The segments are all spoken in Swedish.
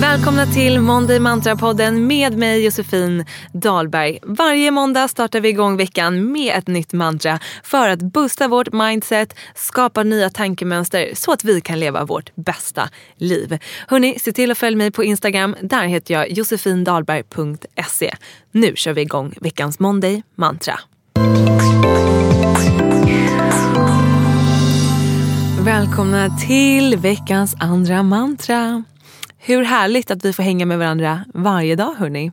Välkomna till Monday Mantra-podden med mig Josefin Dahlberg. Varje måndag startar vi igång veckan med ett nytt mantra för att boosta vårt mindset, skapa nya tankemönster så att vi kan leva vårt bästa liv. Hörni, se till att följa mig på Instagram. Där heter jag josefindahlberg.se. Nu kör vi igång veckans Monday Mantra. Välkomna till veckans andra mantra. Hur härligt att vi får hänga med varandra varje dag hörni.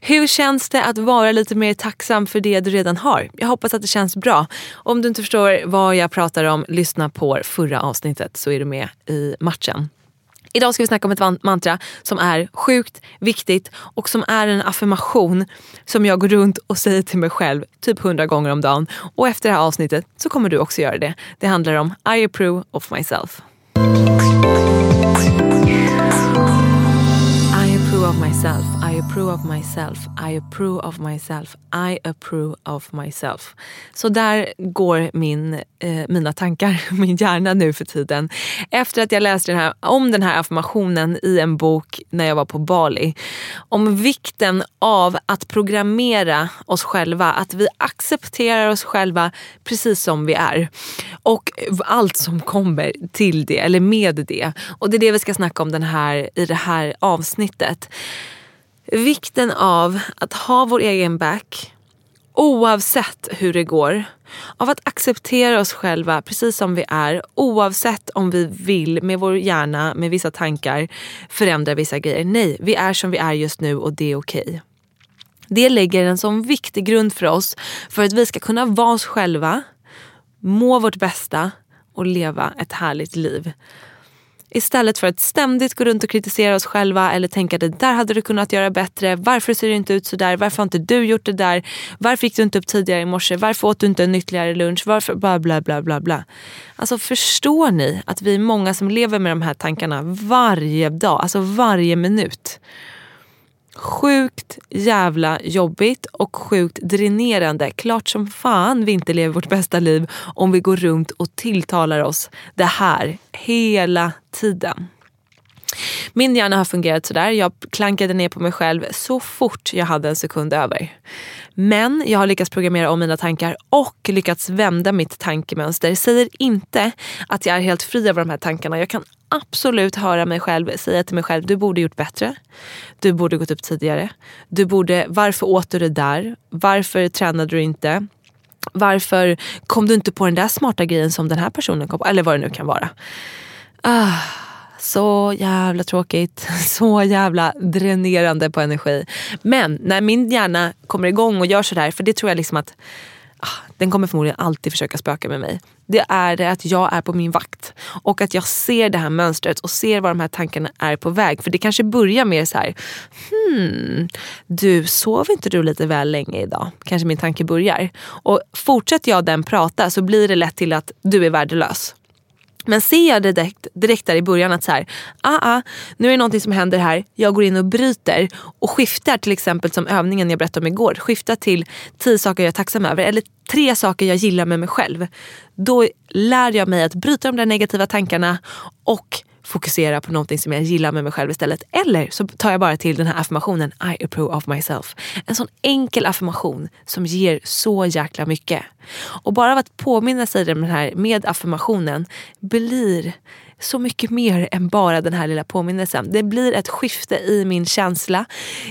Hur känns det att vara lite mer tacksam för det du redan har? Jag hoppas att det känns bra. Om du inte förstår vad jag pratar om, lyssna på förra avsnittet så är du med i matchen. Idag ska vi snacka om ett mantra som är sjukt viktigt och som är en affirmation som jag går runt och säger till mig själv typ hundra gånger om dagen. Och efter det här avsnittet så kommer du också göra det. Det handlar om I approve of myself. I approve of myself, i approve of myself, I approve of myself, I approve of myself. Så där går min, eh, mina tankar, min hjärna nu för tiden. Efter att jag läste den här, om den här affirmationen i en bok när jag var på Bali. Om vikten av att programmera oss själva, att vi accepterar oss själva precis som vi är. Och allt som kommer till det, eller med det. Och det är det vi ska snacka om den här, i det här avsnittet. Vikten av att ha vår egen back oavsett hur det går. Av att acceptera oss själva precis som vi är oavsett om vi vill med vår hjärna, med vissa tankar förändra vissa grejer. Nej, vi är som vi är just nu och det är okej. Okay. Det lägger en sån viktig grund för oss för att vi ska kunna vara oss själva, må vårt bästa och leva ett härligt liv. Istället för att ständigt gå runt och kritisera oss själva eller tänka det där hade du kunnat göra bättre. Varför ser det inte ut så där? Varför har inte du gjort det där? Varför gick du inte upp tidigare i morse? Varför åt du inte en ytterligare lunch? Varför bla bla bla bla bla. Alltså förstår ni att vi är många som lever med de här tankarna varje dag, alltså varje minut. Sjukt jävla jobbigt och sjukt dränerande. Klart som fan vi inte lever vårt bästa liv om vi går runt och tilltalar oss det här hela tiden. Min hjärna har fungerat sådär. Jag klankade ner på mig själv så fort jag hade en sekund över. Men jag har lyckats programmera om mina tankar och lyckats vända mitt tankemönster. Säger inte att jag är helt fri av de här tankarna. Jag kan absolut höra mig själv säga till mig själv, du borde gjort bättre. Du borde gått upp tidigare. Du borde, varför åt du det där? Varför tränade du inte? Varför kom du inte på den där smarta grejen som den här personen kom på? Eller vad det nu kan vara. Ah, så jävla tråkigt. Så jävla dränerande på energi. Men när min hjärna kommer igång och gör sådär, för det tror jag liksom att ah, den kommer förmodligen alltid försöka spöka med mig. Det är det att jag är på min vakt och att jag ser det här mönstret och ser var de här tankarna är på väg. För det kanske börjar med så här, hmm, du sov inte du lite väl länge idag? Kanske min tanke börjar. Och fortsätter jag den prata så blir det lätt till att du är värdelös. Men ser jag direkt, direkt där i början att så här, ah, ah, nu är det någonting som händer här, jag går in och bryter och skiftar till exempel som övningen jag berättade om igår, skiftar till tio saker jag är tacksam över eller tre saker jag gillar med mig själv. Då lär jag mig att bryta de där negativa tankarna och fokusera på någonting som jag gillar med mig själv istället. Eller så tar jag bara till den här affirmationen I approve of myself. En sån enkel affirmation som ger så jäkla mycket. Och bara av att påminna sig den här med affirmationen blir så mycket mer än bara den här lilla påminnelsen. Det blir ett skifte i min känsla.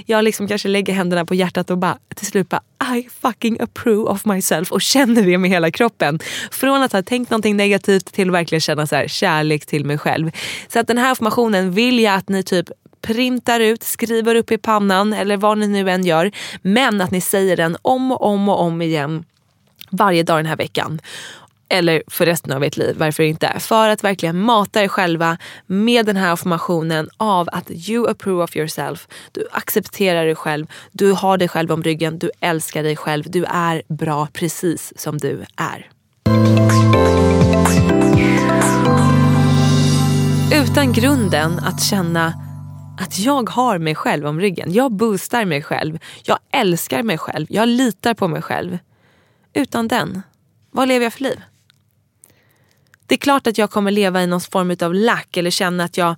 Jag liksom kanske lägger händerna på hjärtat och bara till slut bara I fucking approve of myself och känner det med hela kroppen. Från att ha tänkt någonting negativt till att verkligen känna så här, kärlek till mig själv. Så att den här informationen vill jag att ni typ printar ut, skriver upp i pannan eller vad ni nu än gör. Men att ni säger den om och om och om igen varje dag den här veckan eller för resten av ert liv, varför inte? För att verkligen mata er själva med den här affirmationen av att you approve of yourself. Du accepterar dig själv, du har dig själv om ryggen, du älskar dig själv, du är bra precis som du är. Utan grunden att känna att jag har mig själv om ryggen. Jag boostar mig själv. Jag älskar mig själv. Jag litar på mig själv. Utan den, vad lever jag för liv? Det är klart att jag kommer leva i någon form av lack eller känna att jag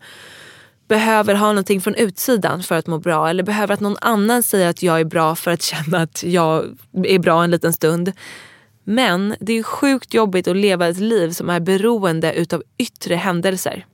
behöver ha någonting från utsidan för att må bra eller behöver att någon annan säger att jag är bra för att känna att jag är bra en liten stund. Men det är sjukt jobbigt att leva ett liv som är beroende utav yttre händelser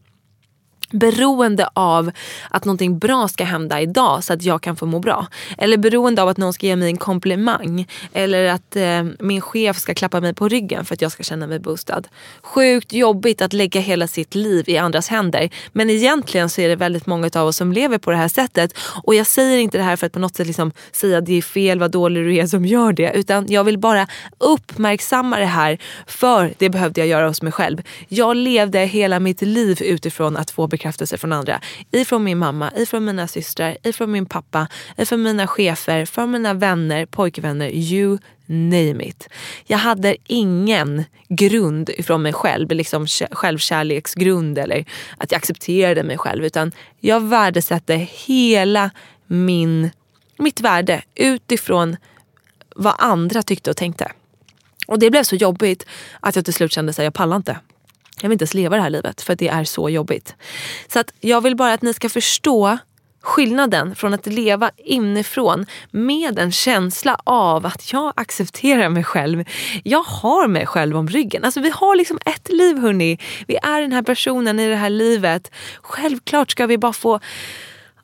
beroende av att någonting bra ska hända idag så att jag kan få må bra. Eller beroende av att någon ska ge mig en komplimang. Eller att eh, min chef ska klappa mig på ryggen för att jag ska känna mig boostad. Sjukt jobbigt att lägga hela sitt liv i andras händer. Men egentligen så är det väldigt många av oss som lever på det här sättet. Och jag säger inte det här för att på något sätt liksom säga att det är fel, vad dålig du är som gör det. Utan jag vill bara uppmärksamma det här för det behövde jag göra hos mig själv. Jag levde hela mitt liv utifrån att få bekräftelse från andra. Ifrån min mamma, ifrån mina systrar, ifrån min pappa, ifrån mina chefer, från mina vänner, pojkvänner, you name it. Jag hade ingen grund ifrån mig själv, liksom självkärleksgrund eller att jag accepterade mig själv. Utan jag värdesatte hela min, mitt värde utifrån vad andra tyckte och tänkte. Och det blev så jobbigt att jag till slut kände att jag pallar inte. Jag vill inte ens leva det här livet för det är så jobbigt. Så att jag vill bara att ni ska förstå skillnaden från att leva inifrån med en känsla av att jag accepterar mig själv. Jag har mig själv om ryggen. Alltså vi har liksom ett liv hörni. Vi är den här personen i det här livet. Självklart ska vi bara få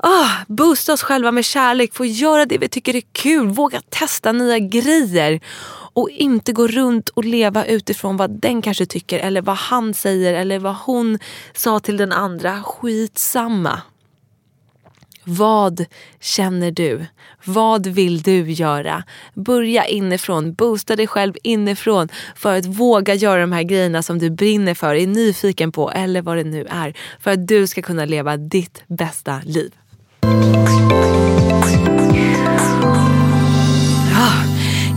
Oh, boosta oss själva med kärlek, få göra det vi tycker är kul, våga testa nya grejer. Och inte gå runt och leva utifrån vad den kanske tycker eller vad han säger eller vad hon sa till den andra. Skitsamma. Vad känner du? Vad vill du göra? Börja inifrån, boosta dig själv inifrån för att våga göra de här grejerna som du brinner för, är nyfiken på eller vad det nu är. För att du ska kunna leva ditt bästa liv. Ah,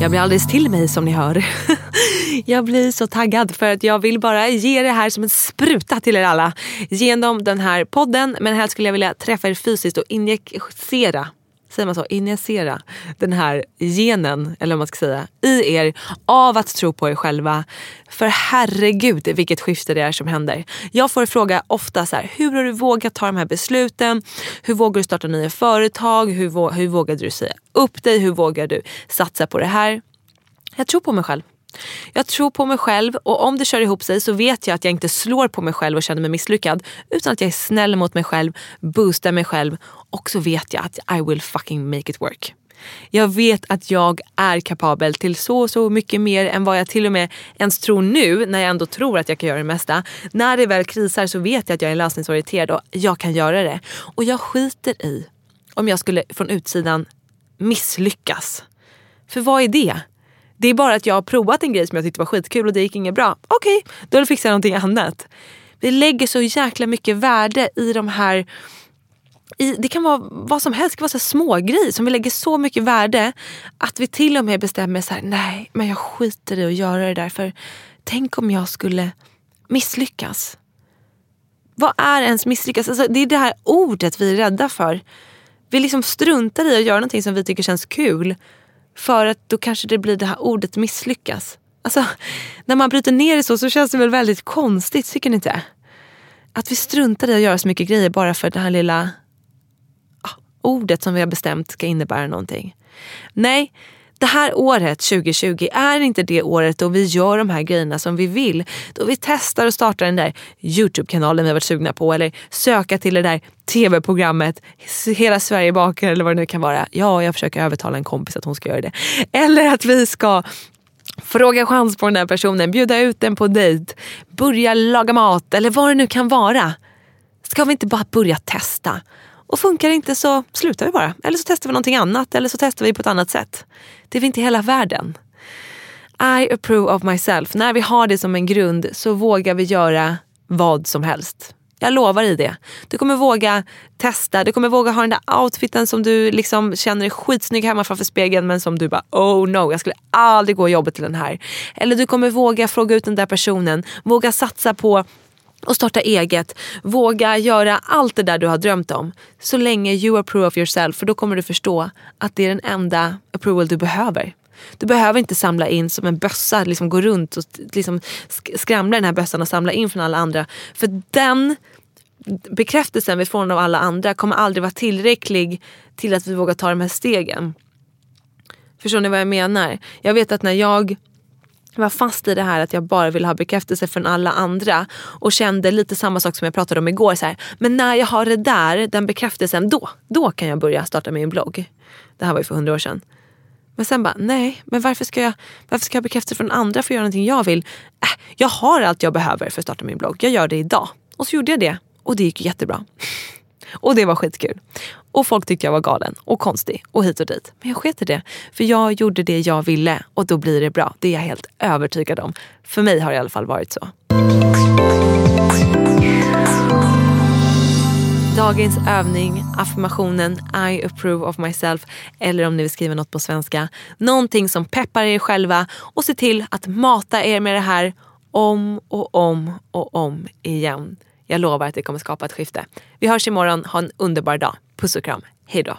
jag blir alldeles till mig som ni hör. Jag blir så taggad för att jag vill bara ge det här som en spruta till er alla. Genom den här podden men helst skulle jag vilja träffa er fysiskt och injicera säger man så, injicera den här genen, eller vad man ska säga, i er av att tro på er själva. För herregud vilket skifte det är som händer. Jag får fråga ofta så här, hur har du vågat ta de här besluten? Hur vågar du starta nya företag? Hur, hur vågade du säga upp dig? Hur vågar du satsa på det här? Jag tror på mig själv. Jag tror på mig själv och om det kör ihop sig så vet jag att jag inte slår på mig själv och känner mig misslyckad. Utan att jag är snäll mot mig själv, boostar mig själv och så vet jag att I will fucking make it work. Jag vet att jag är kapabel till så, så mycket mer än vad jag till och med ens tror nu när jag ändå tror att jag kan göra det mesta. När det väl krisar så vet jag att jag är lösningsorienterad och jag kan göra det. Och jag skiter i om jag skulle från utsidan misslyckas. För vad är det? Det är bara att jag har provat en grej som jag tyckte var skitkul och det gick inget bra. Okej, okay, då fixar jag någonting annat. Vi lägger så jäkla mycket värde i de här i, det kan vara vad som helst, det kan vara så små grejer som vi lägger så mycket värde att vi till och med bestämmer så här, nej men jag skiter i att göra det där för tänk om jag skulle misslyckas. Vad är ens misslyckas? Alltså, det är det här ordet vi är rädda för. Vi liksom struntar i att göra någonting som vi tycker känns kul för att då kanske det blir det här ordet misslyckas. Alltså, när man bryter ner det så så känns det väl väldigt konstigt, tycker ni inte? Att vi struntar i att göra så mycket grejer bara för det här lilla ah, ordet som vi har bestämt ska innebära någonting. Nej, det här året 2020 är inte det året då vi gör de här grejerna som vi vill. Då vi testar och startar den där Youtube-kanalen vi har varit sugna på eller söka till det där tv-programmet Hela Sverige bakar eller vad det nu kan vara. Ja, jag försöker övertala en kompis att hon ska göra det. Eller att vi ska fråga chans på den där personen, bjuda ut den på dejt, börja laga mat eller vad det nu kan vara. Ska vi inte bara börja testa? Och funkar det inte så slutar vi bara. Eller så testar vi någonting annat eller så testar vi på ett annat sätt. Det är inte hela världen. I approve of myself. När vi har det som en grund så vågar vi göra vad som helst. Jag lovar dig det. Du kommer våga testa, du kommer våga ha den där outfiten som du liksom känner är skitsnygg hemma framför spegeln men som du bara oh no, jag skulle aldrig gå jobbet till den här. Eller du kommer våga fråga ut den där personen, våga satsa på och starta eget. Våga göra allt det där du har drömt om. Så länge you approve of yourself. För då kommer du förstå att det är den enda approval du behöver. Du behöver inte samla in som en bössa, liksom gå runt och liksom skramla den här bössan och samla in från alla andra. För den bekräftelsen vi får av alla andra kommer aldrig vara tillräcklig till att vi vågar ta de här stegen. Förstår ni vad jag menar? Jag vet att när jag jag var fast i det här att jag bara ville ha bekräftelse från alla andra och kände lite samma sak som jag pratade om igår. Så här, men när jag har det där, den bekräftelsen, då, då kan jag börja starta min blogg. Det här var ju för hundra år sedan. Men sen bara, nej, men varför ska jag, varför ska jag ha bekräftelse från andra för att göra någonting jag vill? Äh, jag har allt jag behöver för att starta min blogg. Jag gör det idag. Och så gjorde jag det. Och det gick jättebra. Och det var skitkul. Och folk tyckte jag var galen och konstig och hit och dit. Men jag sket i det. För jag gjorde det jag ville och då blir det bra. Det är jag helt övertygad om. För mig har det i alla fall varit så. Dagens övning, affirmationen I approve of myself eller om ni vill skriva något på svenska. Någonting som peppar er själva och se till att mata er med det här om och om och om igen. Jag lovar att det kommer skapa ett skifte. Vi hörs imorgon. Ha en underbar dag. Puss och kram. Hej då.